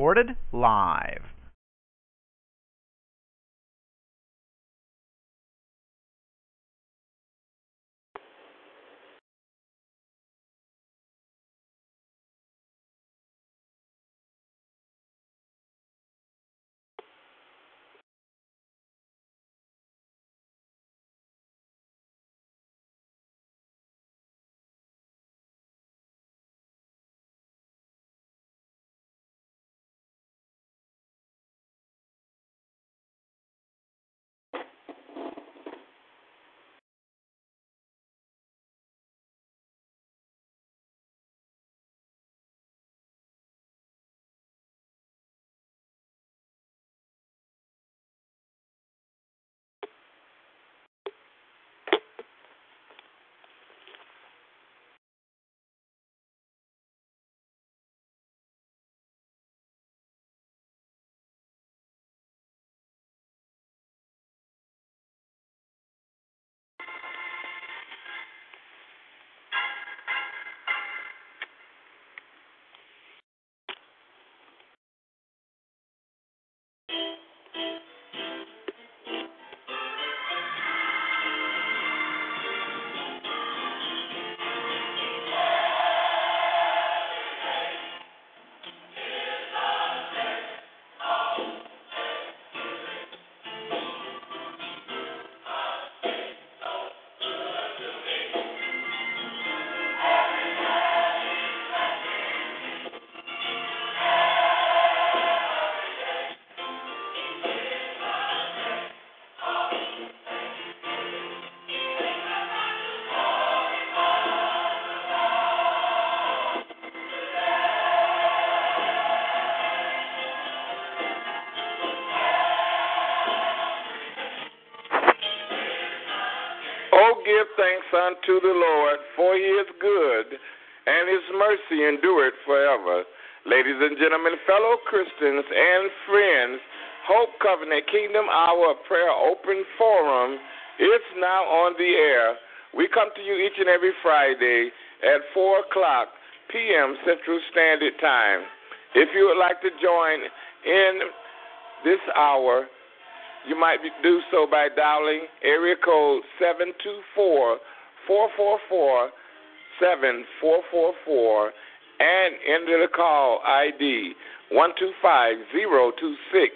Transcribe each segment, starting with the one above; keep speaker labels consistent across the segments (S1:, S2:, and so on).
S1: Recorded live.
S2: Unto the Lord, for he is good, and his mercy endureth forever. Ladies and gentlemen, fellow Christians and friends, Hope Covenant Kingdom Hour Prayer Open Forum is now on the air. We come to you each and every Friday at 4 o'clock p.m. Central Standard Time. If you would like to join in this hour, you might do so by dialing area code 724 444 7444 and enter the call ID 125026,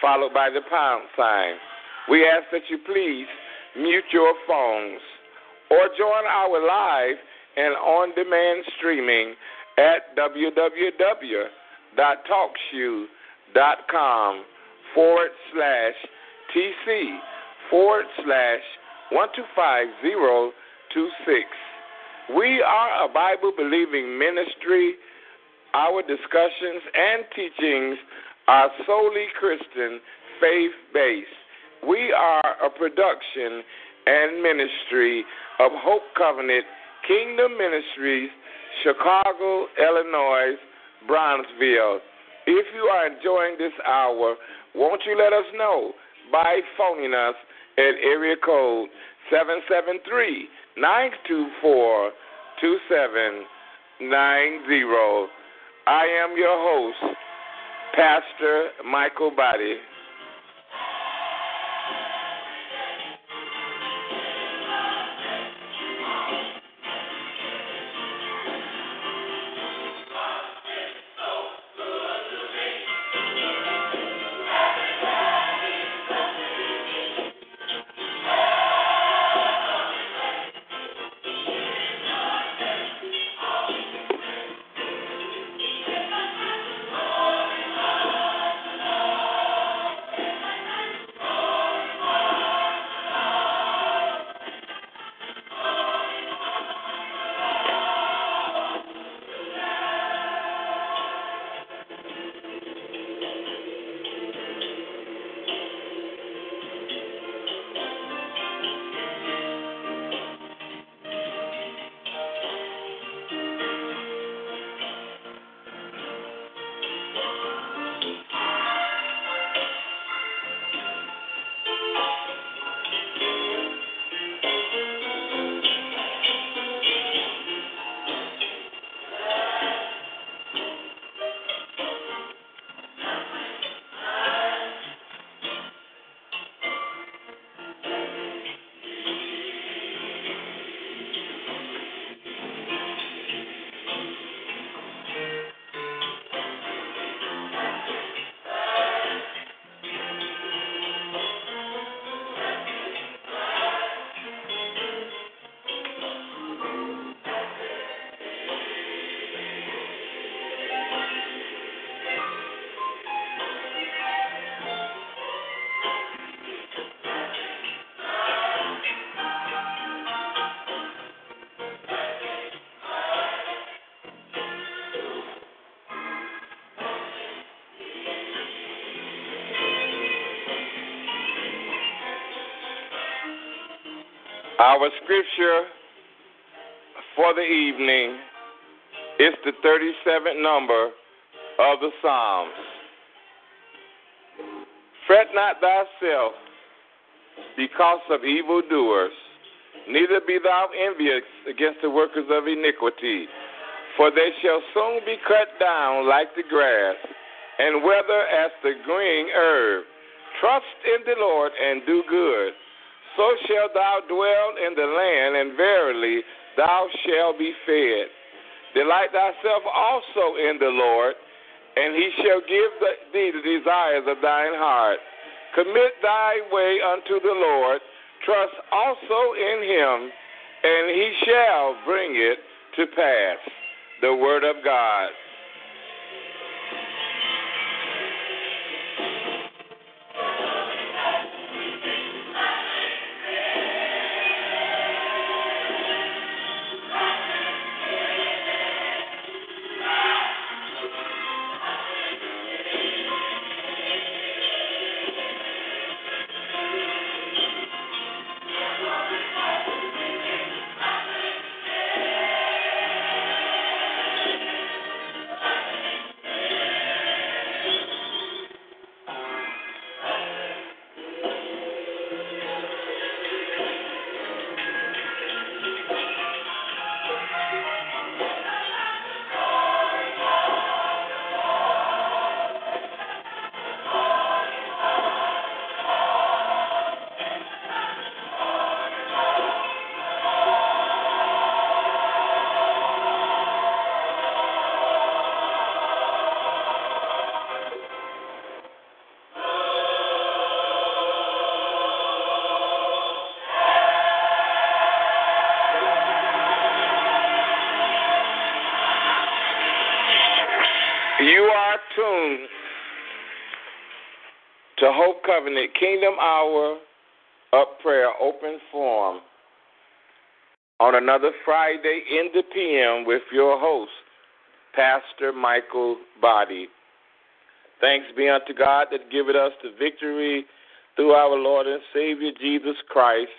S2: followed by the pound sign. We ask that you please mute your phones or join our live and on demand streaming at www.talkshoe.com forward slash TC forward slash 125026. We are a Bible believing ministry. Our discussions and teachings are solely Christian, faith based. We are a production and ministry of Hope Covenant Kingdom Ministries, Chicago, Illinois, Bronzeville. If you are enjoying this hour, won't you let us know by phoning us at area code 773 924 2790. I am your host, Pastor Mikal Boddie. Our scripture for the evening is the 37th number of the Psalms. Fret not thyself because of evildoers, neither be thou envious against the workers of iniquity, for they shall soon be cut down like the grass, and wither as the green herb. Trust in the Lord and do good. So shalt thou dwell in the land, and verily thou shalt be fed. Delight thyself also in the Lord, and he shall give thee the desires of thine heart. Commit thy way unto the Lord, trust also in him, and he shall bring it to pass. The word of God. Covenant Kingdom Hour of Prayer Open Forum on another Friday in the PM with your host, Pastor Mikal Boddie. Thanks be unto God that giveth us the victory through our Lord and Savior Jesus Christ.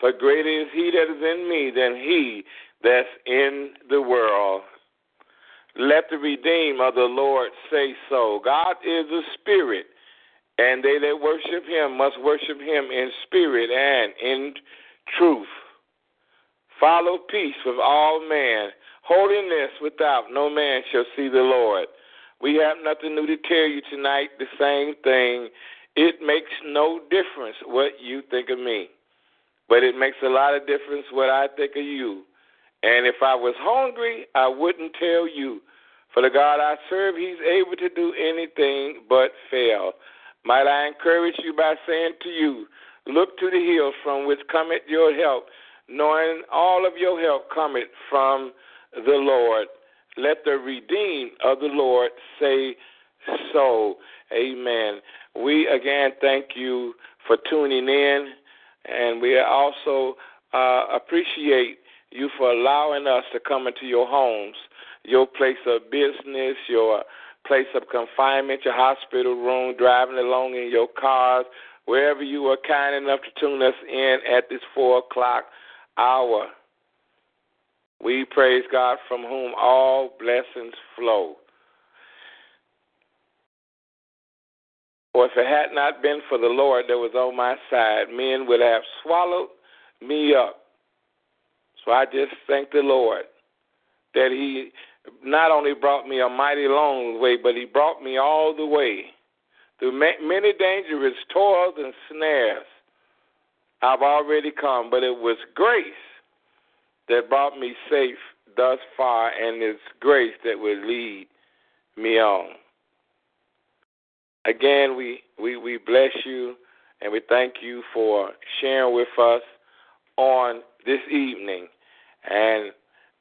S2: For greater is he that is in me than he that's in the world. Let the redeemed of the Lord say so. God is a spirit, and they that worship him must worship him in spirit and in truth. Follow peace with all men. Holiness without no man shall see the Lord. We have nothing new to tell you tonight, the same thing. It makes no difference what you think of me, but it makes a lot of difference what I think of you. And if I was hungry, I wouldn't tell you. For the God I serve, He's able to do anything but fail. Might I encourage you by saying to you, Look to the hills from which cometh your help, knowing all of your help cometh from the Lord. Let the redeemed of the Lord say so. Amen. We again thank you for tuning in, and we also uh, appreciate you for allowing us to come into your homes, your place of business, your place of confinement, your hospital room, driving along in your cars, wherever you are kind enough to tune us in at this four o'clock hour. We praise God from whom all blessings flow. For if it had not been for the Lord that was on my side, men would have swallowed me up. So I just thank the Lord that He not only brought me a mighty long way, but He brought me all the way through many dangerous toils and snares. I've already come, but it was grace that brought me safe thus far, and it's grace that will lead me on. Again, we, we, we bless you and we thank you for sharing with us on this evening. And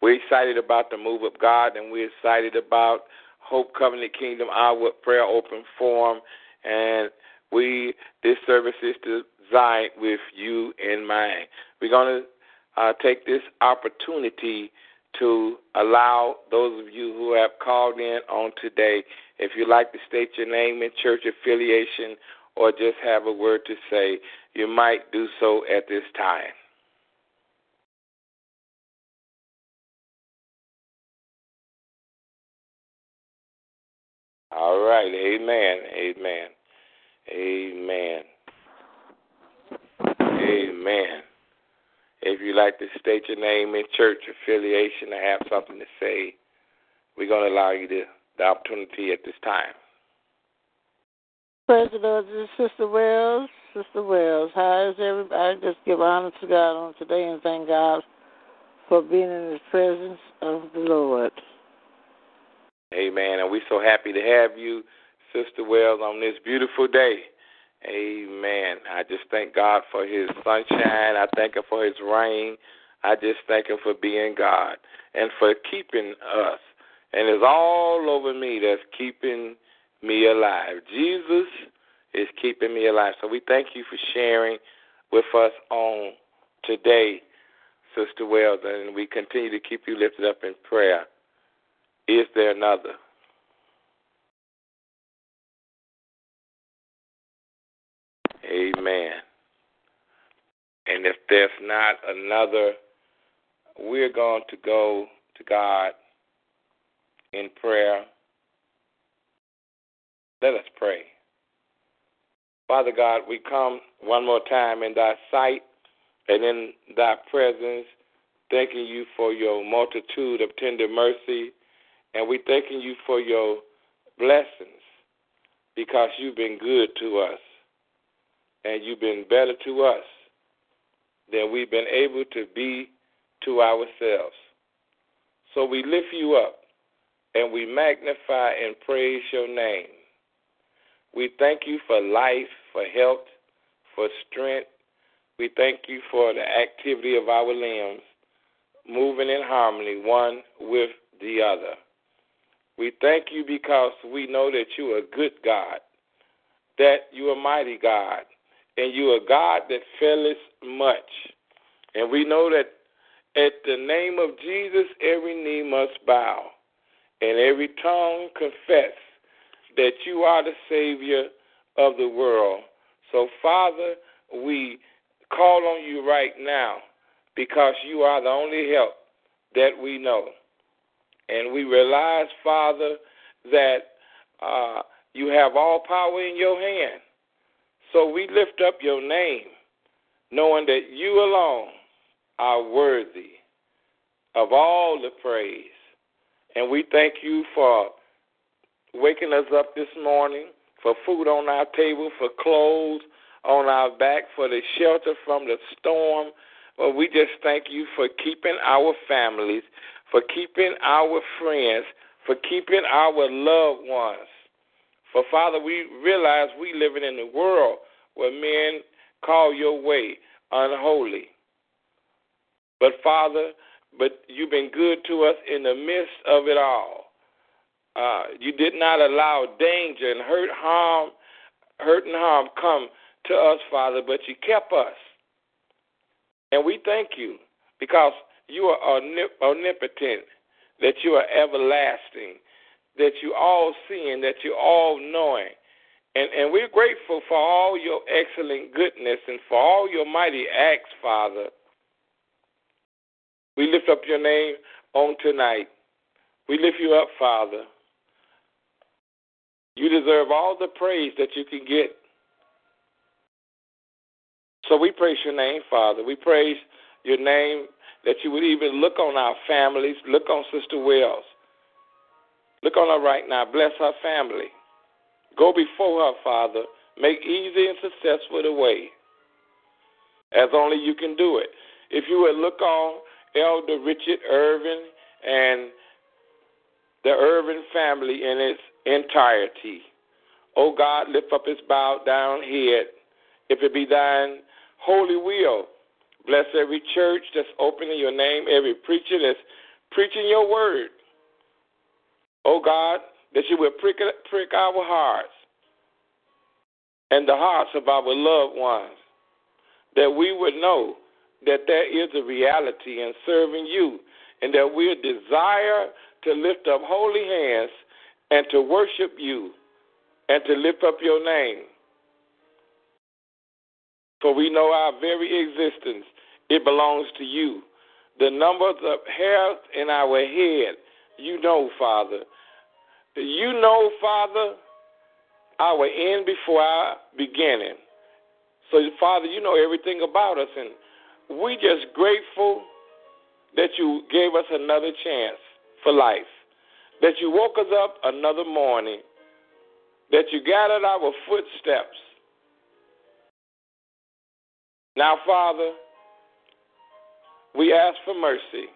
S2: we're excited about the move of God, and we're excited about Hope Covenant Kingdom Hour Prayer Open Forum. And we this service is designed with you in mind. We're going to uh, take this opportunity to allow those of you who have called in on today, if you'd like to state your name and church affiliation or just have a word to say, you might do so at this time. All right. Amen. Amen. Amen. Amen. If you'd like to state your name and church affiliation or have something to say, we're going to allow you the, the opportunity at this time.
S3: Praise the Lord, this is Sister Wells. Sister Wells, how is everybody? Just give honor to God on today and thank God for being in the presence of the Lord.
S2: Amen. And we're so happy to have you, Sister Wells, on this beautiful day. Amen. I just thank God for his sunshine. I thank him for his rain. I just thank him for being God and for keeping us. And it's all over me that's keeping me alive. Jesus is keeping me alive. So we thank you for sharing with us on today, Sister Wells, and we continue to keep you lifted up in prayer. Is there another? Amen. And if there's not another, we're going to go to God in prayer. Let us pray. Father God, we come one more time in thy sight and in thy presence, thanking you for your multitude of tender mercy, and we thanking you for your blessings because you've been good to us and you've been better to us than we've been able to be to ourselves. So we lift you up and we magnify and praise your name. We thank you for life, for health, for strength. We thank you for the activity of our limbs, moving in harmony one with the other. We thank you because we know that you are a good God, that you are a mighty God, and you are a God that faileth much. And we know that at the name of Jesus, every knee must bow and every tongue confess that you are the Savior of the world. So, Father, we call on you right now because you are the only help that we know. And we realize, Father, that uh, you have all power in your hand. So we lift up your name, knowing that you alone are worthy of all the praise. And we thank you for waking us up this morning, for food on our table, for clothes on our back, for the shelter from the storm. But we just thank you for keeping our families, for keeping our friends, for keeping our loved ones. For Father, we realize we living in a world where men call your way unholy. But Father, but you've been good to us in the midst of it all. Uh, you did not allow danger and hurt, harm, hurt and harm come to us, Father, but you kept us. And we thank you because you are omnipotent, that you are everlasting, that you all seeing, that you all knowing. And, and we're grateful for all your excellent goodness and for all your mighty acts, Father. We lift up your name on tonight. We lift you up, Father. You deserve all the praise that you can get. So we praise your name, Father. We praise your name that you would even look on our families, look on Sister Wells. Look on her right now. Bless her family. Go before her, Father. Make easy and successful the way, as only you can do it. If you would look on Elder Richard Irvin and the Irvin family in its entirety. O God, lift up his bowed down head. If it be thine holy will, bless every church that's opening your name, every preacher that's preaching your word. O God, that you will prick, prick our hearts and the hearts of our loved ones, that we would know that there is a reality in serving you, and that we desire to lift up holy hands and to worship you and to lift up your name. For we know our very existence, it belongs to you. The numbers of hairs in our head, you know, Father. you know, Father, our end before our beginning. So, Father, you know everything about us, and we just grateful that you gave us another chance for life, that you woke us up another morning, that you guided our footsteps. Now, Father, we ask for mercy.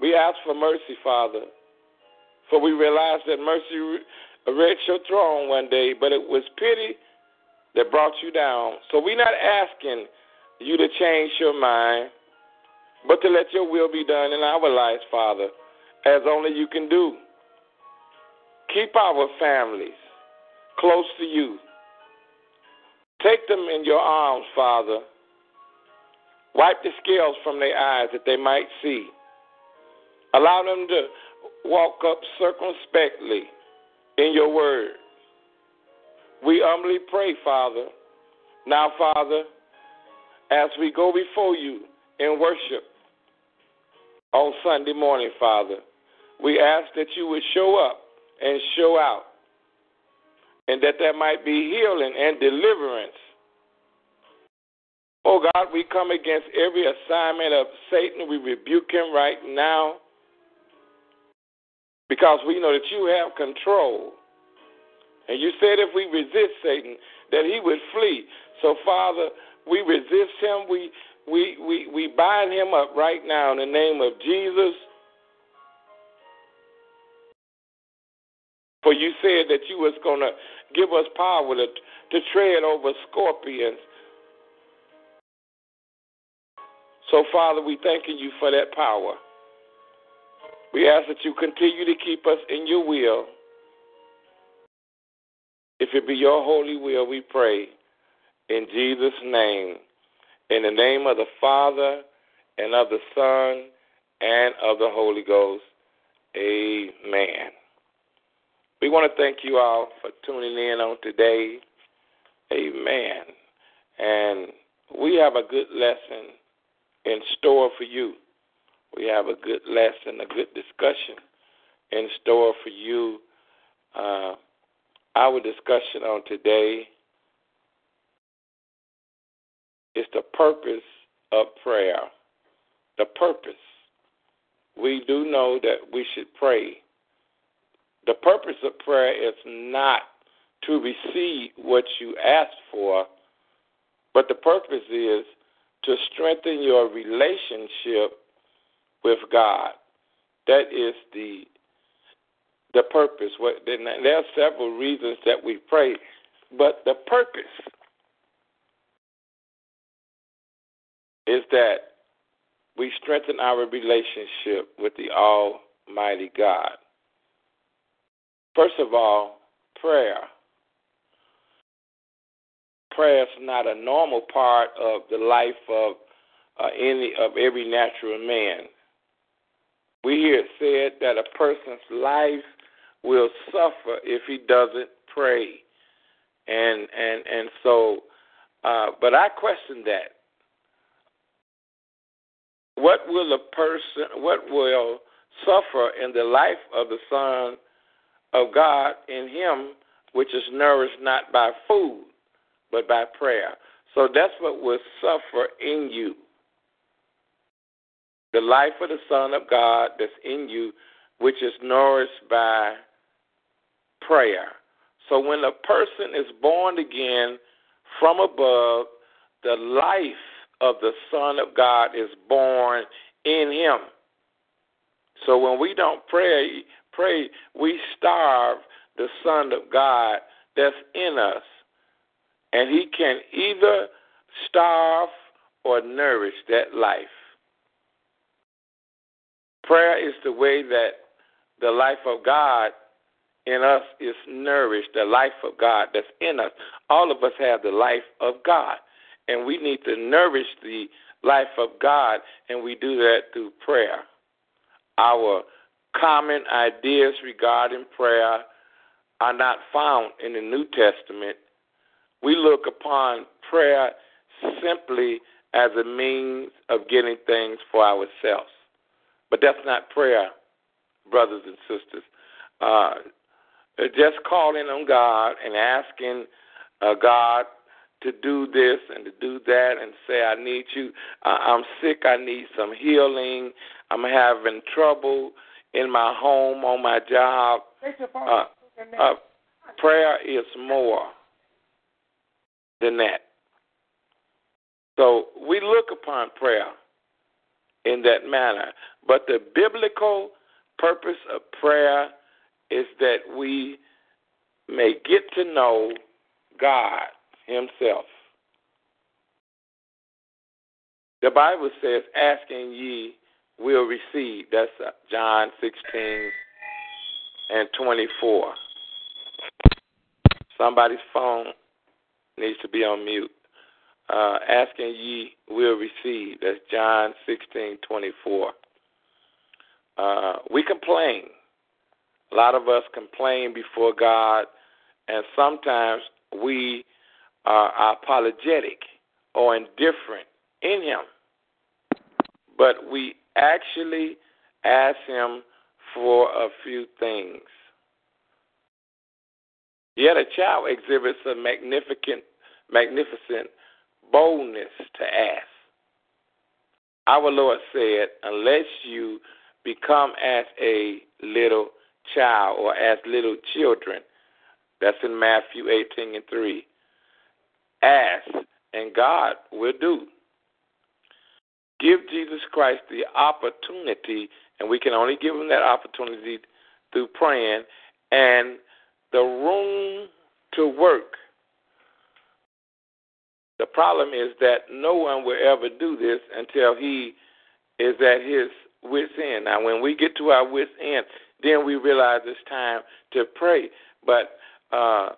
S2: We ask for mercy, Father, for we realize that mercy reached your throne one day, but it was pity that brought you down. So we're not asking you to change your mind, but to let your will be done in our lives, Father, as only you can do. Keep our families close to you. Take them in your arms, Father. Wipe the scales from their eyes that they might see. Allow them to walk up circumspectly in your word. We humbly pray, Father. Now, Father, as we go before you in worship on Sunday morning, Father, we ask that you would show up and show out, and that there might be healing and deliverance. Oh God, we come against every assignment of Satan. We rebuke him right now because we know that you have control. And you said if we resist Satan, that he would flee. So, Father, we resist him. We, we, we, we bind him up right now in the name of Jesus. For you said that you was going to give us power to, to tread over scorpions. So, Father, we thanking you for that power. We ask that you continue to keep us in your will. If it be your holy will, we pray in Jesus' name. In the name of the Father, and of the Son, and of the Holy Ghost. Amen. We want to thank you all for tuning in on today. Amen. And we have a good lesson in store for you. We have a good lesson, a good discussion in store for you. Uh, our discussion on today is the purpose of prayer. The purpose. We do know that we should pray. The purpose of prayer is not to receive what you ask for, but the purpose is to strengthen your relationship with God. That is the the purpose. There are several reasons that we pray, but the purpose is that we strengthen our relationship with the Almighty God. First of all, prayer. Prayer is not a normal part of the life of uh, any of every natural man. We hear it said that a person's life will suffer if he doesn't pray, and and and so, uh, but I question that. What will a person? What will suffer in the life of the Son of God in him, which is nourished not by food, but by prayer? So that's what will suffer in you the life of the Son of God that's in you, which is nourished by prayer. So when a person is born again from above, the life of the Son of God is born in him. So when we don't pray, pray, we starve the Son of God that's in us. And he can either starve or nourish that life. Prayer is the way that the life of God in us is nourished, the life of God that's in us. All of us have the life of God, and we need to nourish the life of God, and we do that through prayer. Our common ideas regarding prayer are not found in the New Testament. We look upon prayer simply as a means of getting things for ourselves. But that's not prayer, brothers and sisters. Uh, just calling on God and asking uh, God to do this and to do that and say, I need you. I'm sick. I need some healing. I'm having trouble in my home, on my job. Uh, uh, prayer is more than that. So we look upon prayer in that manner. But the biblical purpose of prayer is that we may get to know God Himself. The Bible says, asking ye will receive. That's uh, John 16 and 24. Somebody's phone needs to be on mute. Uh, asking ye will receive. That's John 16 24. Uh, we complain. A lot of us complain before God, and sometimes we are apologetic or indifferent in Him. But we actually ask Him for a few things. Yet a child exhibits a magnificent, magnificent boldness to ask. Our Lord said, unless you become as a little child or as little children, that's in Matthew 18 and 3. Ask, and God will do. Give Jesus Christ the opportunity, and we can only give him that opportunity through praying, and the room to work. The problem is that no one will ever do this until he is at his wits' end. Now, when we get to our wits' end, then we realize it's time to pray. But uh,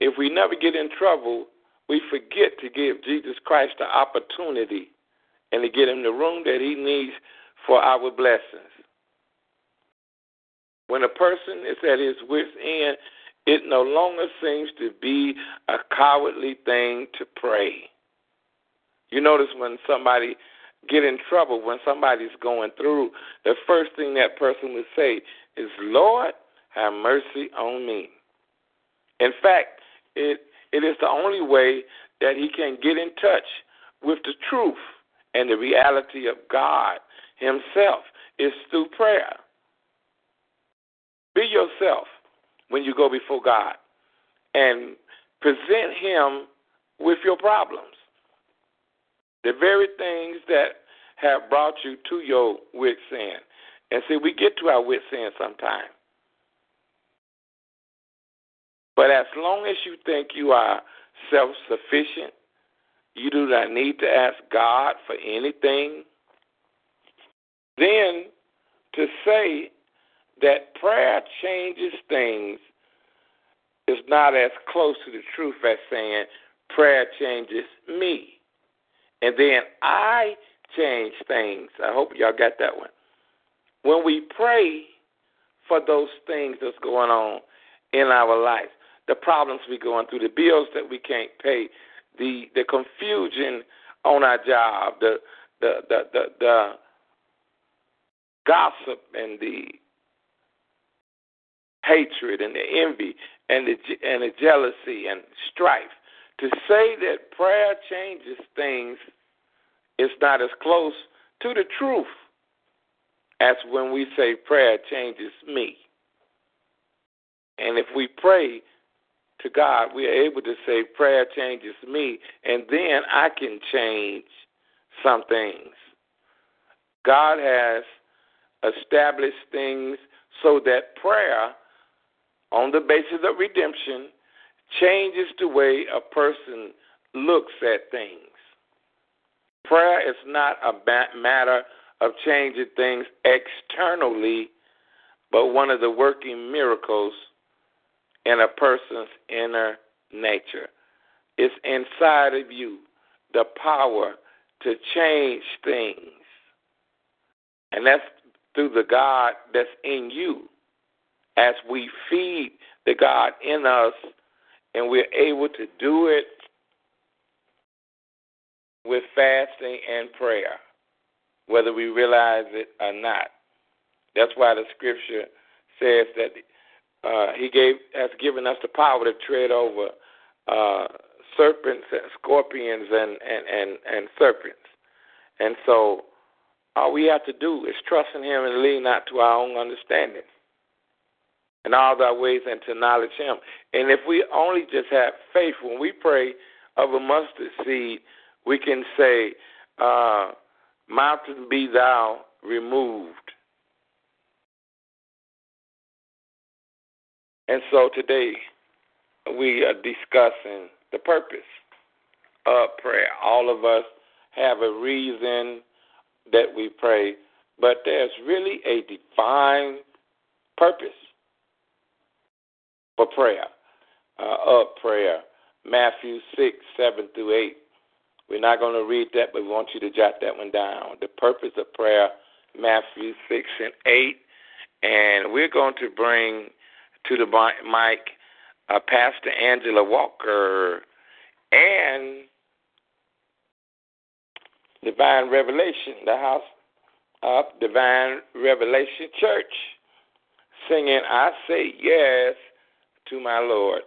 S2: if we never get in trouble, we forget to give Jesus Christ the opportunity and to get him the room that he needs for our blessings. When a person is at his wits' end, it no longer seems to be a cowardly thing to pray. You notice when somebody get in trouble, when somebody's going through, the first thing that person would say is, Lord, have mercy on me. In fact, it it is the only way that he can get in touch with the truth and the reality of God Himself is through prayer. Be yourself when you go before God and present Him with your problems. The very things that have brought you to your wits end. And see, we get to our wits end sometime. But as long as you think you are self sufficient, you do not need to ask God for anything. Then to say that prayer changes things is not as close to the truth as saying prayer changes me. And then I change things. I hope y'all got that one. When we pray for those things that's going on in our life, the problems we're going through, the bills that we can't pay, the the confusion on our job, the the the the, the gossip and the hatred and the envy and the and the jealousy and strife. To say that prayer changes things is not as close to the truth as when we say prayer changes me. And if we pray to God, we are able to say, Prayer changes me, and then I can change some things. God has established things so that prayer, on the basis of redemption, changes the way a person looks at things. Prayer is not a matter of changing things externally, but one of the working miracles in a person's inner nature. It's inside of you the power to change things. And that's through the God that's in you. As we feed the God in us and we're able to do it with fasting and prayer, whether we realize it or not. That's why the scripture says that uh, He gave has given us the power to tread over uh, serpents and scorpions and, and, and, and serpents. And so all we have to do is trust in Him and lean not to our own understanding. In all thy ways and to acknowledge Him. And if we only just have faith, when we pray of a mustard seed, we can say, uh, Mountain be thou removed. And so today we are discussing the purpose of prayer. All of us have a reason that we pray, but there's really a divine purpose for prayer, uh, of prayer. Matthew 6, 7 through 8. We're not going to read that, but we want you to jot that one down. The purpose of prayer, Matthew 6 and 8. And we're going to bring to the mic uh, Pastor Angela Walker and Divine Revelation, the house of Divine Revelation Church, singing I Say Yes to My Lord.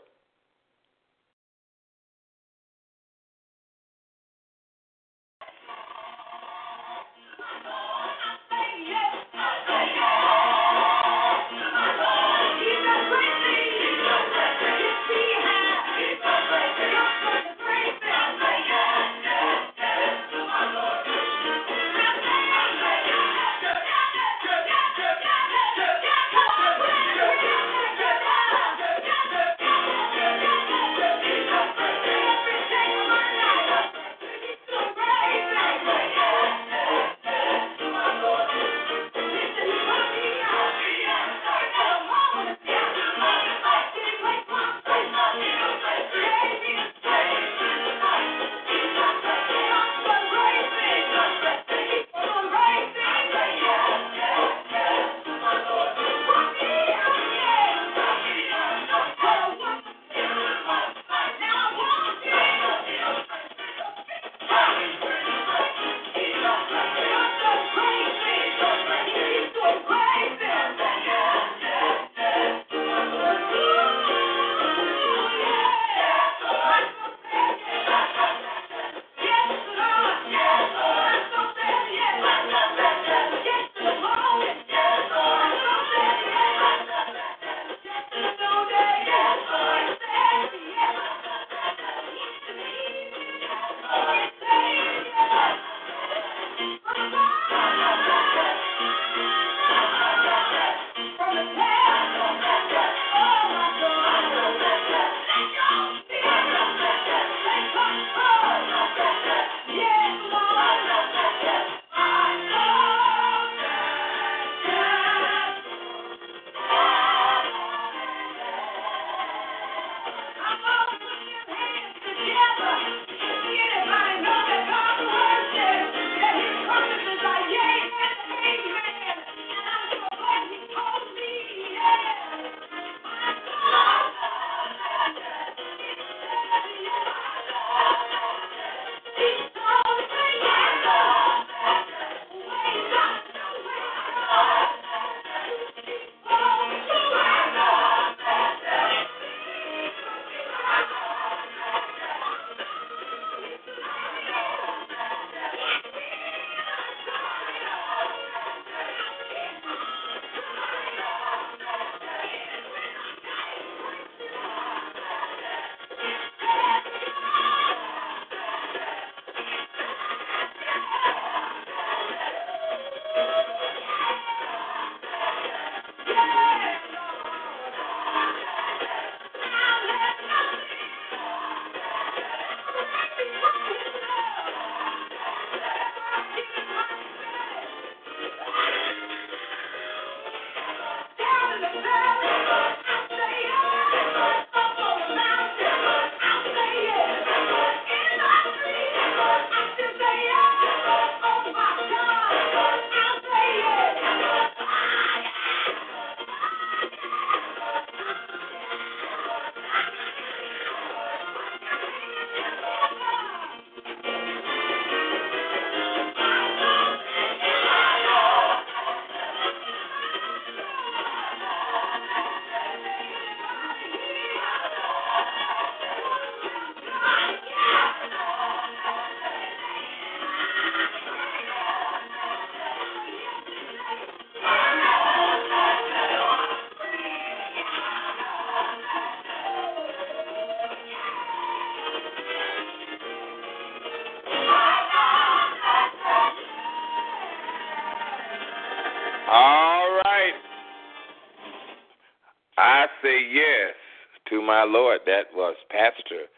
S2: My Lord. That was Pastor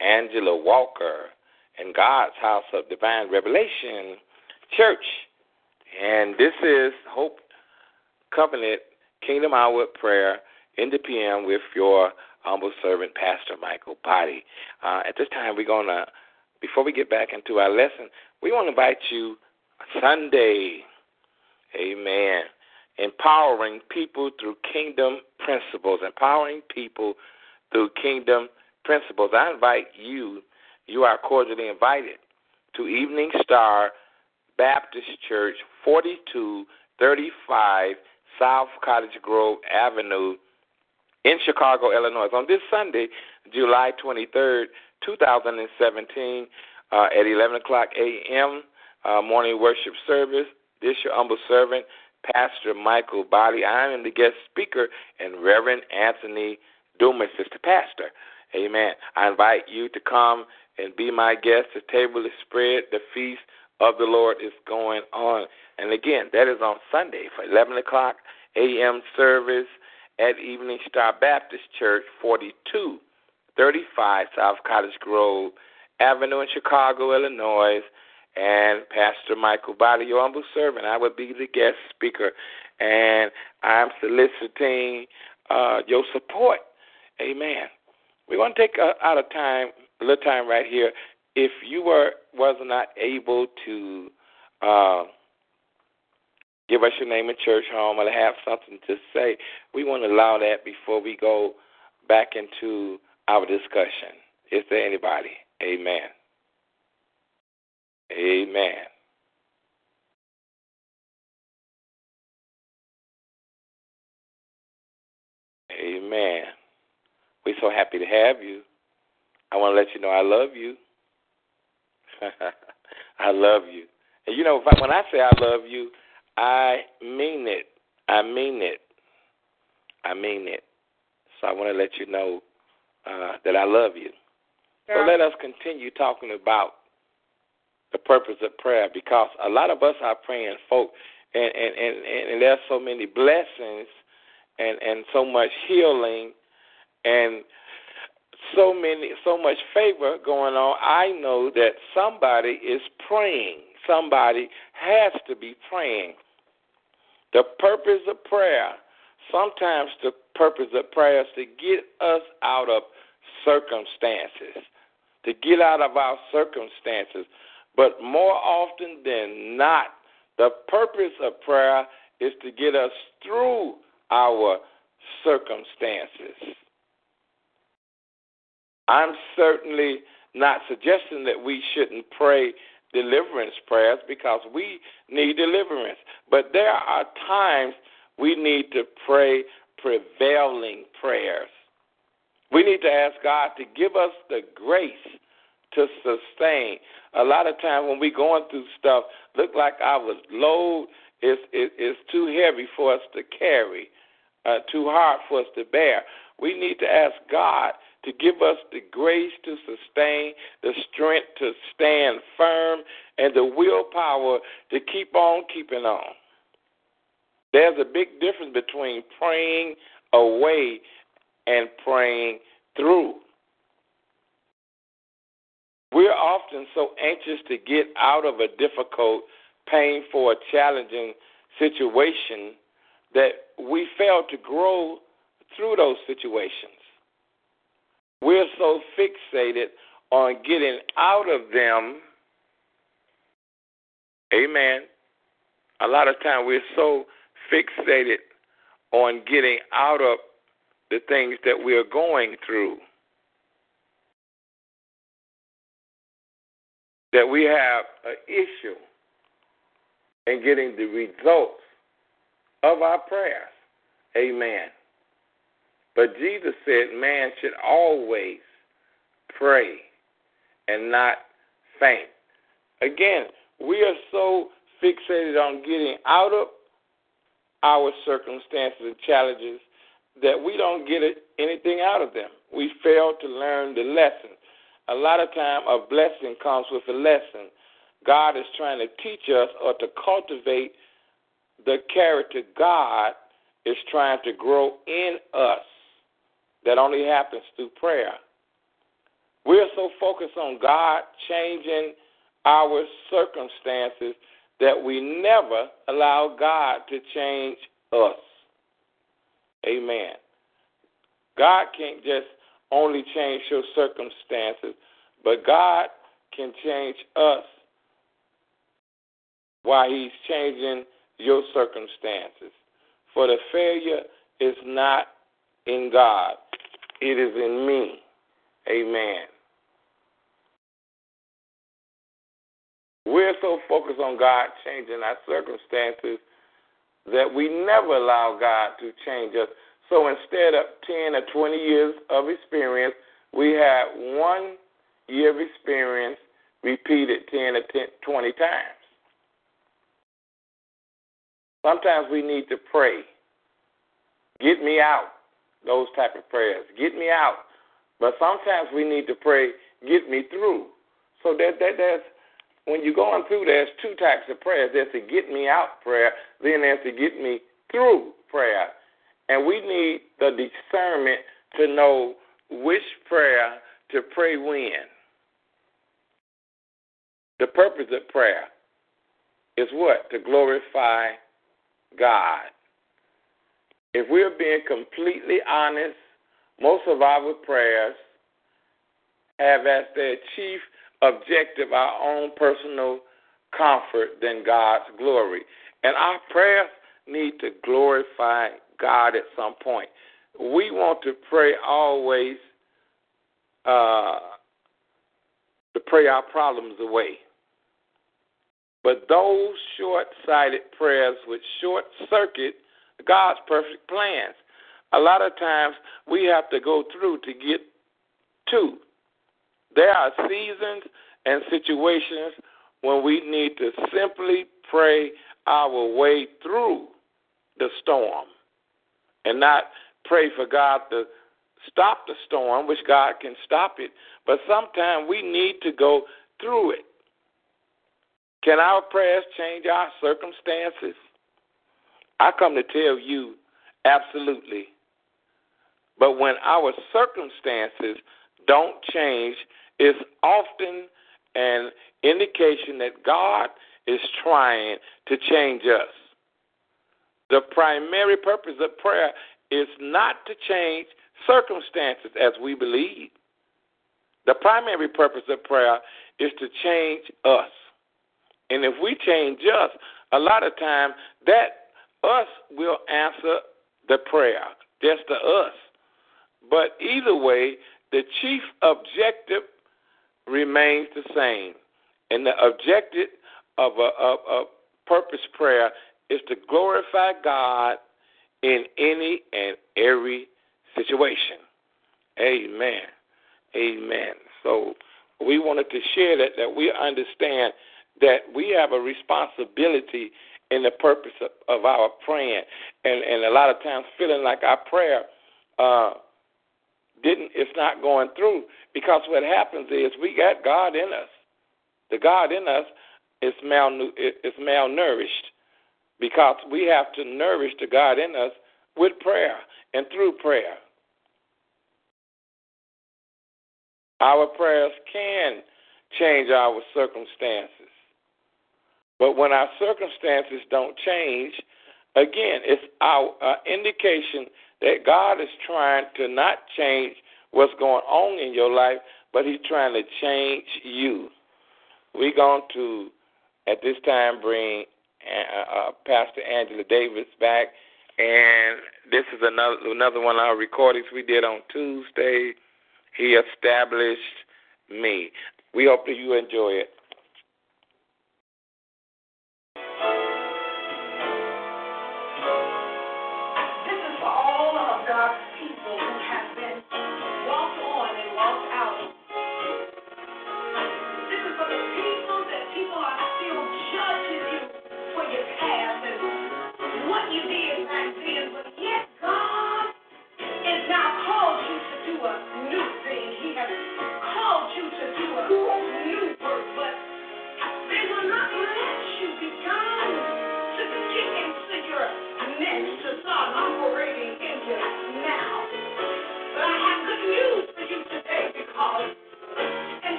S2: Angela Walker in God's House of Divine Revelation Church. And this is Hope Covenant Kingdom Hour Prayer in the PM with your humble servant, Pastor Mikal Boddie. Uh, at this time, we're going to, before we get back into our lesson, we want to invite you Sunday. Amen. Empowering people through kingdom principles. Empowering people through kingdom principles. I invite you, you are cordially invited to Evening Star Baptist Church, 4235 South Cottage Grove Avenue in Chicago, Illinois. On this Sunday, July 23rd, 2017, uh, at 11 o'clock a.m., uh, morning worship service. This your humble servant, Pastor Mikal Boddie. I am the guest speaker, and Reverend Anthony Dumas is the pastor. Amen. I invite you to come and be my guest. The table is spread. The feast of the Lord is going on. And again, that is on Sunday for 11 o'clock a.m. service at Evening Star Baptist Church, 4235 South Cottage Grove Avenue in Chicago, Illinois. And Pastor Mikal Boddie, your humble servant, I will be the guest speaker. And I'm soliciting uh, your support. Amen. We're going to take uh, out of time, a little time right here. If you were was not able to uh, give us your name and church home or have something to say, we want to allow that before we go back into our discussion. Is there anybody? Amen. Amen. Amen. We're so happy to have you. I want to let you know I love you. I love you. And you know, when I say I love you, I mean it. I mean it. I mean it. So I want to let you know uh, that I love you. So let us continue talking about the purpose of prayer because a lot of us are praying folk and and and, and there's so many blessings and and so much healing and so many so much favor going on i know that somebody is praying somebody has to be praying the purpose of prayer sometimes the purpose of prayer is to get us out of circumstances to get out of our circumstances but more often than not, the purpose of prayer is to get us through our circumstances. I'm certainly not suggesting that we shouldn't pray deliverance prayers because we need deliverance. But there are times we need to pray prevailing prayers. We need to ask God to give us the grace to sustain. A lot of times when we're going through stuff, look like our load is is, is too heavy for us to carry, uh, too hard for us to bear. We need to ask God to give us the grace to sustain, the strength to stand firm, and the willpower to keep on keeping on. There's a big difference between praying away and praying through. We're often so anxious to get out of a difficult, painful, or challenging situation that we fail to grow through those situations. We're so fixated on getting out of them. Amen. A lot of times we're so fixated on getting out of the things that we are going through that we have an issue in getting the results of our prayers. Amen. But Jesus said man should always pray and not faint. Again, we are so fixated on getting out of our circumstances and challenges that we don't get anything out of them. We fail to learn the lesson a lot of time a blessing comes with a lesson. God is trying to teach us or to cultivate the character God is trying to grow in us. That only happens through prayer. We're so focused on God changing our circumstances that we never allow God to change us. Amen. God can't just only change your circumstances, but God can change us while He's changing your circumstances. For the failure is not in God, it is in me. Amen. We're so focused on God changing our circumstances that we never allow God to change us. So instead of 10 or 20 years of experience, we have one year of experience repeated 10 or 10, 20 times. Sometimes we need to pray. Get me out. Those type of prayers. Get me out. But sometimes we need to pray, get me through. So that, that there's when you're going through, there's two types of prayers. There's a get me out prayer, then there's a get me through prayer. And we need the discernment to know which prayer to pray when. The purpose of prayer is what? To glorify God. If we're being completely honest, most of our prayers have as their chief objective our own personal comfort than God's glory. And our prayers need to glorify God at some point. We want to pray always uh, to pray our problems away. But those short sighted prayers would short circuit God's perfect plans. A lot of times we have to go through to get to. There are seasons and situations when we need to simply pray our way through the storm and not pray for God to stop the storm, which God can stop it, but sometimes we need to go through it. Can our prayers change our circumstances? I come to tell you absolutely. But when our circumstances don't change, it's often an indication that God is trying to change us. The primary purpose of prayer is not to change circumstances as we believe. The primary purpose of prayer is to change us. And if we change us, a lot of time that us will answer the prayer, just to us. But either way, the chief objective remains the same. And the objective of a, of a purpose prayer is to glorify God in any and every situation. Amen. Amen. So we wanted to share that, that we understand that we have a responsibility in the purpose of, of our praying, and and a lot of times feeling like our prayer uh, didn't it's not going through because what happens is we got God in us. The God in us is mal is malnourished because we have to nourish the God in us with prayer and through prayer. Our prayers can change our circumstances. But when our circumstances don't change, again, it's our uh, indication that God is trying to not change what's going on in your life, but He's trying to change you. We're going to, at this time, bring uh, uh, Pastor Angela Davis back, and this is another another one of our recordings we did on Tuesday. He established me. We hope that you enjoy it. God's people.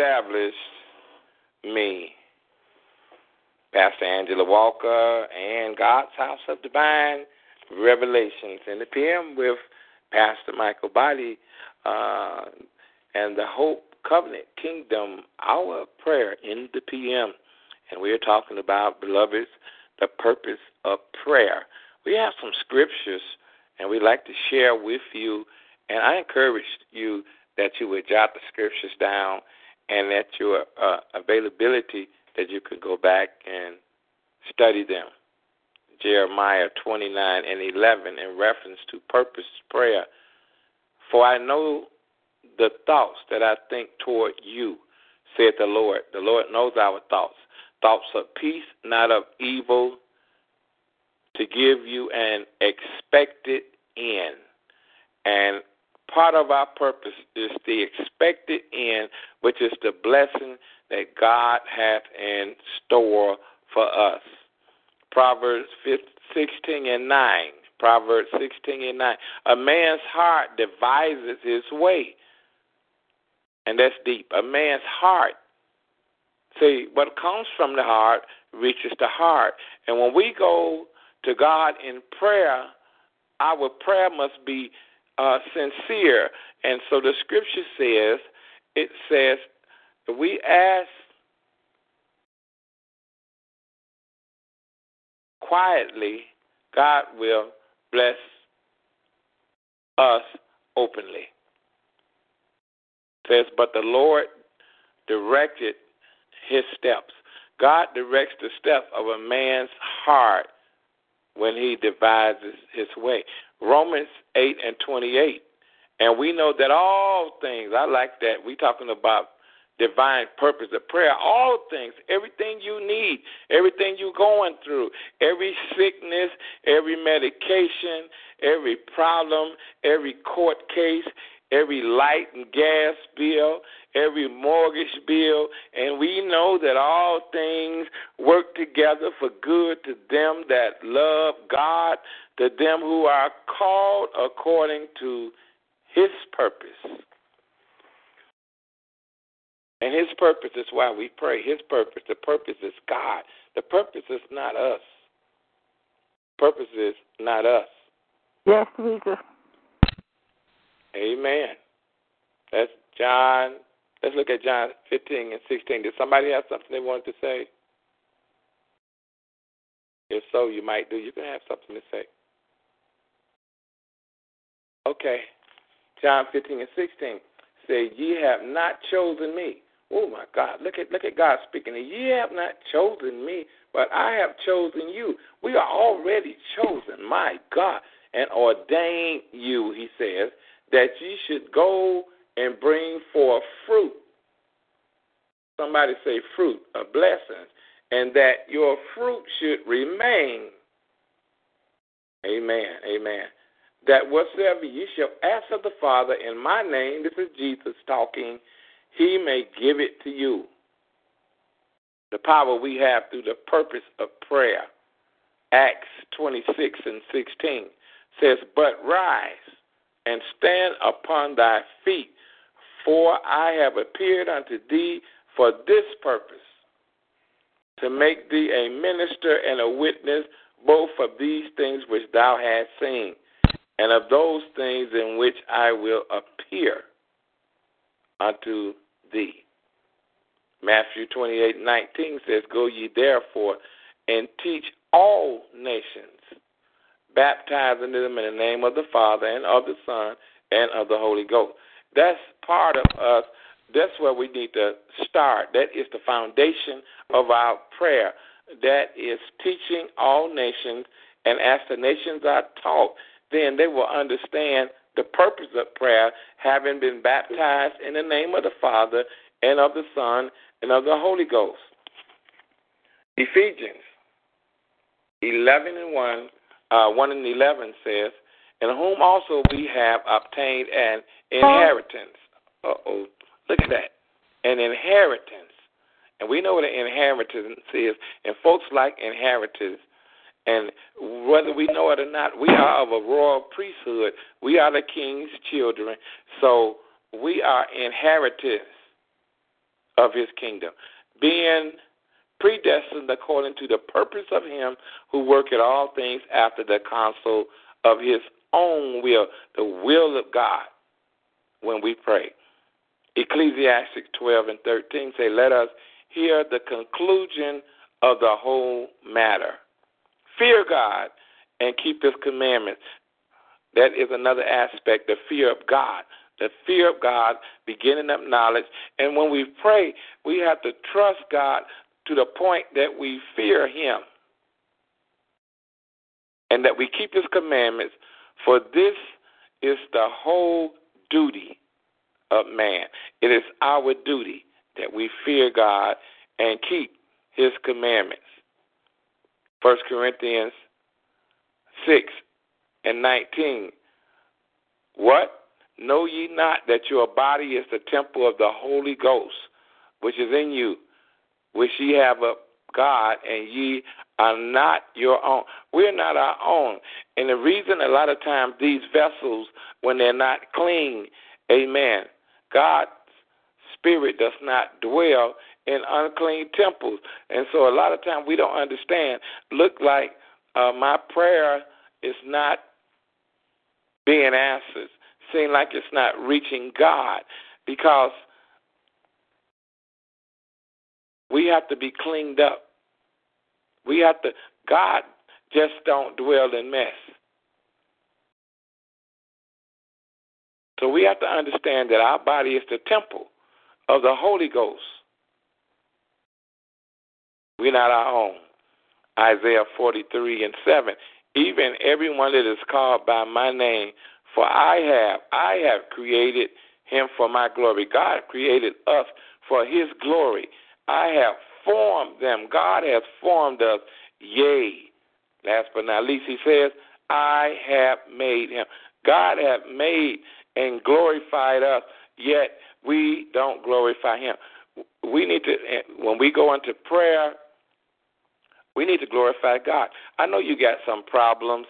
S2: Established me. Pastor Angela Walker and God's House of Divine Revelations in the PM with Pastor Mikal Boddie uh, and the Hope Covenant Kingdom Hour Prayer in the PM. And we are talking about, beloveds, the purpose of prayer. We have some scriptures and we'd like to share with you. And I encourage you that you would jot the scriptures down and that your uh, availability that you could go back and study them. Jeremiah 29 and 11 in reference to purpose prayer. For I know the thoughts that I think toward you, said the Lord. The Lord knows our thoughts. Thoughts of peace, not of evil, to give you an expected end. And part of our purpose is the expected end, which is the blessing that God hath in store for us. Proverbs 16 and 9. Proverbs 16 and 9. A man's heart devises his way. And that's deep. A man's heart. See, what comes from the heart reaches the heart. And when we go to God in prayer, our prayer must be uh, sincere. And so the scripture says, it says, we ask quietly, God will bless us openly. It says, but the Lord directed his steps. God directs the steps of a man's heart when he devises his way. Romans 8 and 28. And we know that all things, I like that. we talking about divine purpose of prayer. All things, everything you need, everything you're going through, every sickness, every medication, every problem, every court case, every light and gas bill, every mortgage bill, and we know that all things work together for good to them that love God, to them who are called according to his purpose. And his purpose is why we pray. His purpose, the purpose is God. The purpose is not us. Purpose is not us.
S3: Yes, Jesus.
S2: Amen. That's John. Let's look at John 15 and 16. Did somebody have something they wanted to say? If so, you might do. You can have something to say. Okay. John 15 and 16 say, Ye have not chosen me. Oh my God! Look at look at God speaking. Ye have not chosen me, but I have chosen you. We are already chosen, my God, and ordained you. He says that ye should go and bring forth fruit. Somebody say fruit, a blessing, and that your fruit should remain. Amen. Amen. That whatsoever ye shall ask of the Father in my name, this is Jesus talking, he may give it to you. The power we have through the purpose of prayer. Acts 26 and 16 says, But rise and stand upon thy feet, for I have appeared unto thee for this purpose, to make thee a minister and a witness both of these things which thou hast seen, and of those things in which I will appear unto thee. Matthew 28:19 says, "Go ye therefore and teach all nations, baptizing them in the name of the Father and of the Son and of the Holy Ghost." That's part of us. That's where we need to start. That is the foundation of our prayer. That is teaching all nations, and as the nations are taught, then they will understand the purpose of prayer, having been baptized in the name of the Father and of the Son and of the Holy Ghost. Ephesians 11 and 1, uh, 1 and 11 says, In whom also we have obtained an inheritance. Uh oh, look at that. An inheritance. And we know what an inheritance is, and folks like inheritance and whether we know it or not, we are of a royal priesthood. We are the king's children. So we are inheritors. of his kingdom, being predestined according to the purpose of him who worketh all things after the counsel of his own will, the will of God, when we pray. Ecclesiastes 12 and 13 say, Let us hear the conclusion of the whole matter. Fear God and keep his commandments. That is another aspect, the fear of God. The fear of God, beginning of knowledge. And when we pray, we have to trust God to the point that we fear him and that we keep his commandments, for this is the whole duty of man. It is our duty that we fear God and keep his commandments. 1 Corinthians 6 and 19. What? Know ye not that your body is the temple of the Holy Ghost, which is in you, which ye have of God, and ye are not your own. We're not our own. And the reason a lot of times these vessels, when they're not clean, amen, God's spirit does not dwell in unclean temples. And so a lot of times we don't understand. Look like uh, my prayer is not being answered. Seem like it's not reaching God because we have to be cleaned up. We have to God just don't dwell in mess. So we have to understand that our body is the temple of the Holy Ghost. We're not our own. Isaiah 43 and 7. Even everyone that is called by my name, for I have, I have created him for my glory. God created us for his glory. I have formed them. God has formed us. Yea. Last but not least, he says, I have made him. God have made and glorified us, yet we don't glorify him. We need to, eh, when we go into prayer, we need to glorify God. I know you got some problems.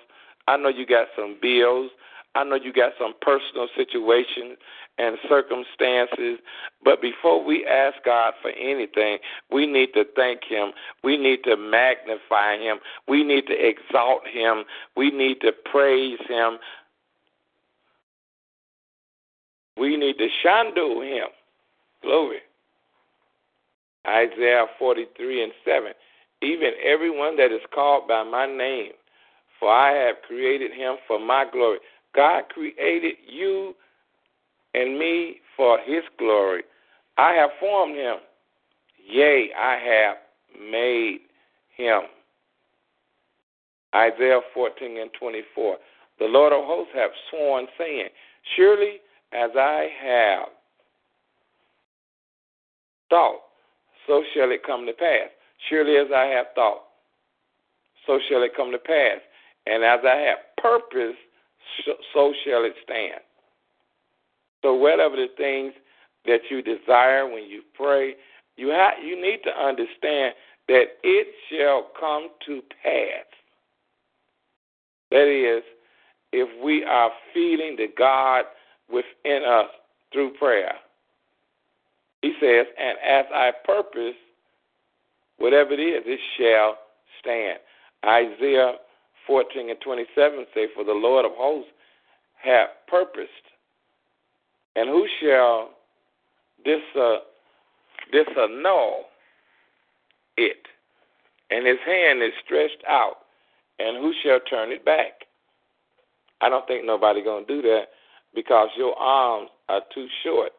S2: I know you got some bills. I know you got some personal situations and circumstances. But before we ask God for anything, we need to thank Him. We need to magnify Him. We need to exalt Him. We need to praise Him. We need to shandu Him. Glory. Isaiah 43 and 7 even everyone that is called by my name, for I have created him for my glory. God created you and me for his glory. I have formed him. Yea, I have made him. Isaiah 14 and 24. The Lord of hosts hath sworn, saying, Surely as I have thought, so shall it come to pass. Surely as I have thought, so shall it come to pass. And as I have purposed, so shall it stand. So whatever the things that you desire when you pray, you have you need to understand that it shall come to pass. That is, if we are feeling the God within us through prayer. He says, and as I purpose, Whatever it is, it shall stand. Isaiah 14 and 27 say, For the Lord of hosts hath purposed, and who shall uh, disannul it? And his hand is stretched out, and who shall turn it back? I don't think nobody going to do that because your arms are too short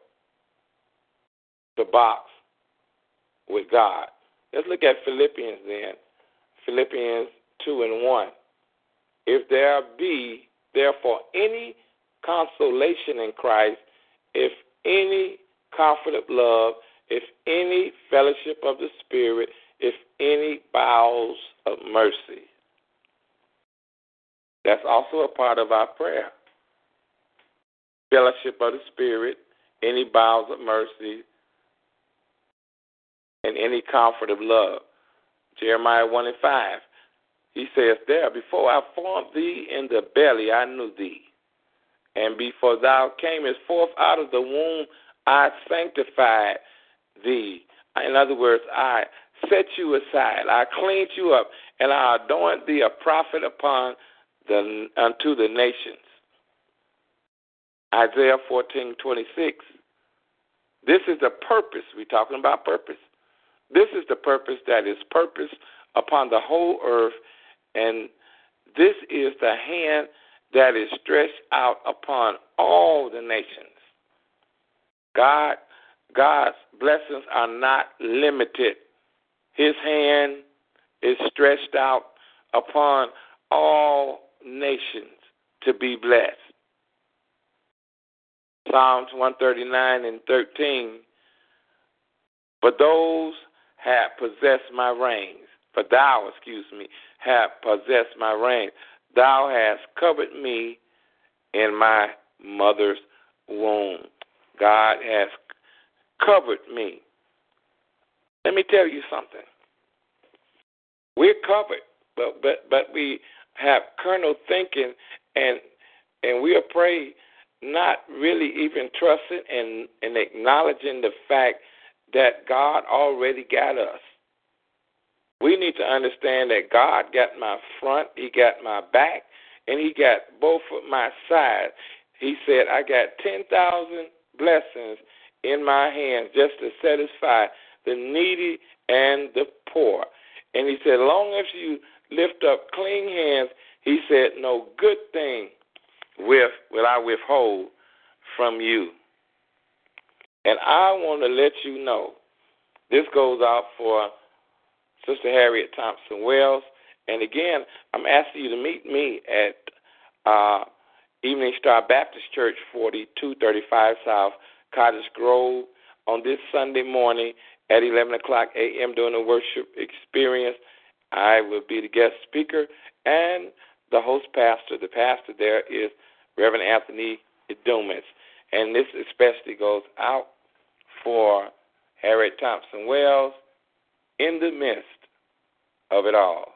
S2: to box with God. Let's look at Philippians then. Philippians 2 and 1. If there be therefore any consolation in Christ, if any comfort of love, if any fellowship of the Spirit, if any bowels of mercy. That's also a part of our prayer. Fellowship of the Spirit, any bowels of mercy, and any comfort of love. Jeremiah 1 and 5. He says there, Before I formed thee in the belly, I knew thee. And before thou camest forth out of the womb, I sanctified thee. In other words, I set you aside, I cleaned you up, and I adorned thee a prophet upon the unto the nations. Isaiah fourteen twenty six. This is the purpose. We're talking about purpose. This is the purpose that is purpose upon the whole earth, and this is the hand that is stretched out upon all the nations. God, God's blessings are not limited. His hand is stretched out upon all nations to be blessed. Psalms 139 and 13. But those have possessed my reins, for thou, excuse me, have possessed my reign. Thou hast covered me in my mother's womb. God has covered me. Let me tell you something. We're covered, but but but we have carnal thinking and and we are praying not really even trusting and, and acknowledging the fact that God already got us. We need to understand that God got my front, He got my back, and He got both of my sides. He said, I got 10,000 blessings in my hands just to satisfy the needy and the poor. And He said, long as you lift up clean hands, He said, no good thing with will I withhold from you. And I want to let you know this goes out for Sister Harriet Thompson Wells. And again, I'm asking you to meet me at uh, Evening Star Baptist Church, 4235 South Cottage Grove, on this Sunday morning at 11 o'clock a.m. during the worship experience. I will be the guest speaker and the host pastor. The pastor there is Reverend Anthony Dumas. And this especially goes out for Harriet Thompson Wells in the midst of it all.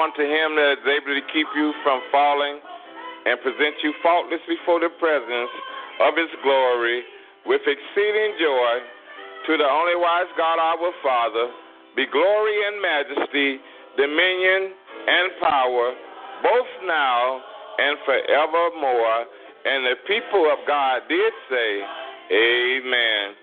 S2: Unto him that is able to keep you from falling and present you faultless before the presence of his glory with exceeding joy, to the only wise God our Father, be glory and majesty, dominion and power, both now and forevermore. And the people of God did say, Amen.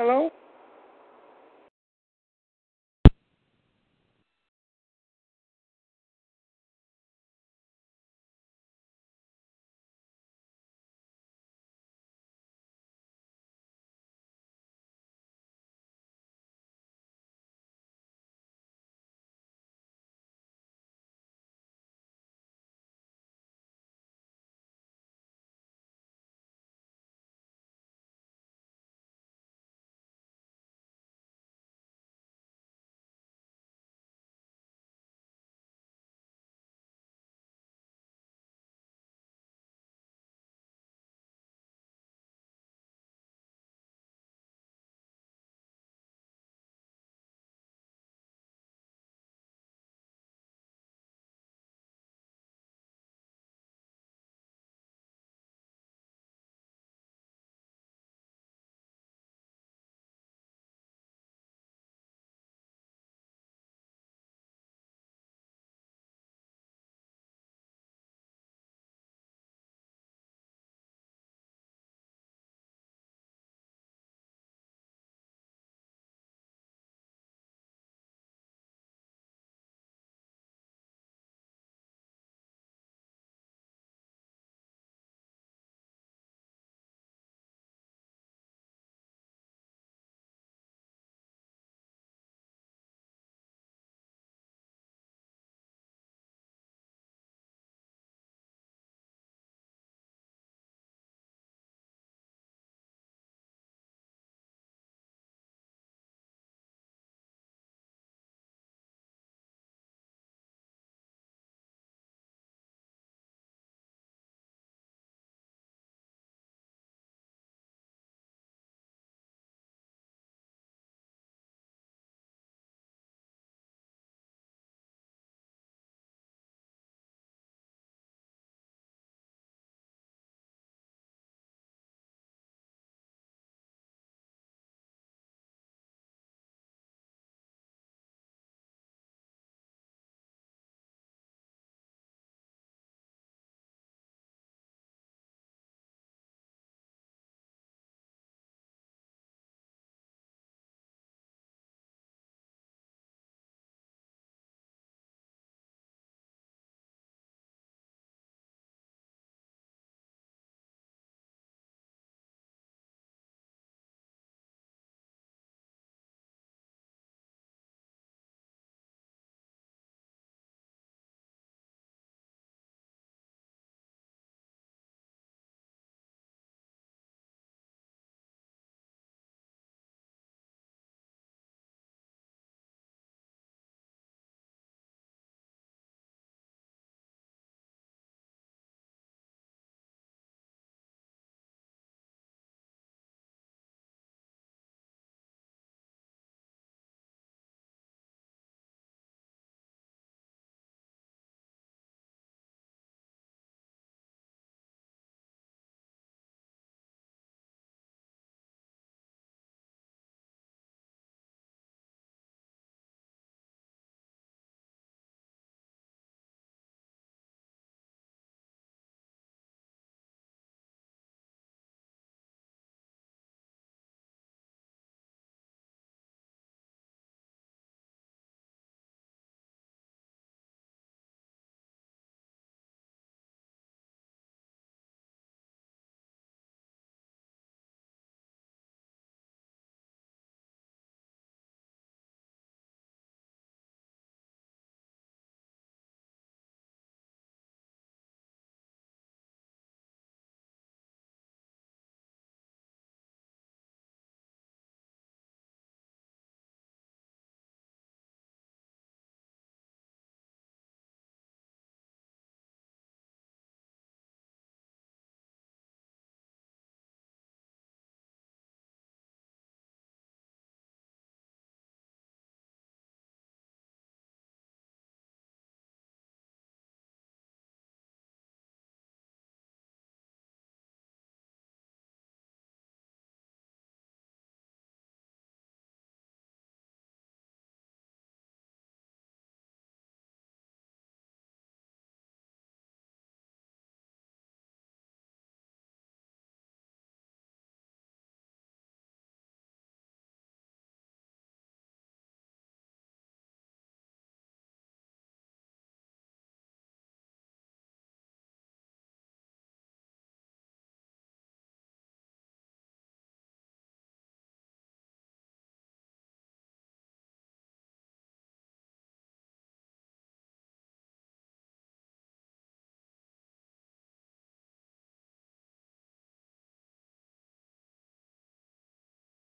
S4: Hello?